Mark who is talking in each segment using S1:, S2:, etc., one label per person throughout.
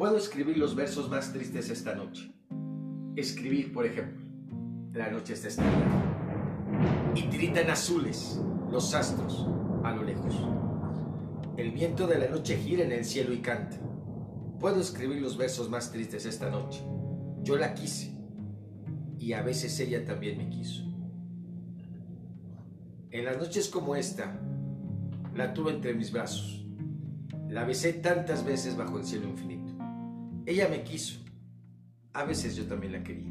S1: Puedo escribir los versos más tristes esta noche. Escribir, por ejemplo, la noche está estrellada y tiritan azules los astros a lo lejos. El viento de la noche gira en el cielo y canta. Puedo escribir los versos más tristes esta noche. Yo la quise y a veces ella también me quiso. En las noches como esta, la tuve entre mis brazos. La besé tantas veces bajo el cielo infinito. Ella me quiso. A veces yo también la quería.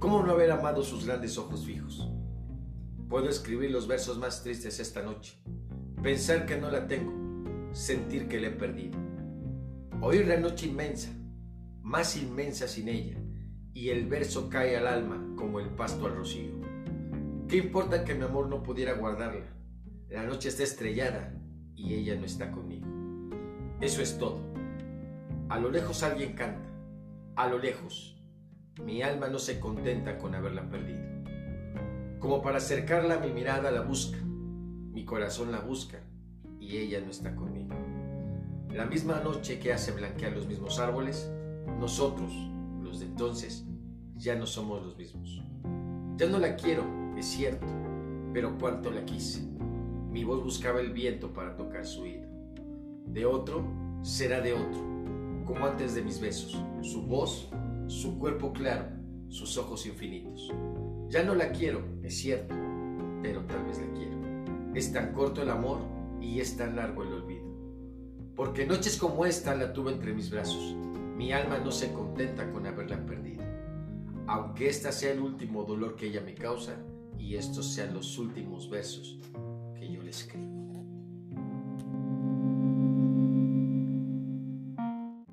S1: ¿Cómo no haber amado sus grandes ojos fijos? Puedo escribir los versos más tristes esta noche. Pensar que no la tengo. Sentir que la he perdido. Oír la noche inmensa, más inmensa sin ella, y el verso cae al alma como el pasto al rocío. ¿Qué importa que mi amor no pudiera guardarla? La noche está estrellada y ella no está conmigo. Eso es todo. A lo lejos alguien canta, a lo lejos. Mi alma no se contenta con haberla perdido. Como para acercarla mi mirada la busca, mi corazón la busca y ella no está conmigo. La misma noche que hace blanquear los mismos árboles, nosotros, los de entonces, ya no somos los mismos. Ya no la quiero, es cierto, pero cuánto la quise. Mi voz buscaba el viento para tocar su oído. De otro, será de otro como antes de mis besos, su voz, su cuerpo claro, sus ojos infinitos. Ya no la quiero, es cierto, pero tal vez la quiero. Es tan corto el amor y es tan largo el olvido. Porque noches como esta la tuve entre mis brazos. Mi alma no se contenta con haberla perdido. Aunque este sea el último dolor que ella me causa y estos sean los últimos besos que yo le escribo.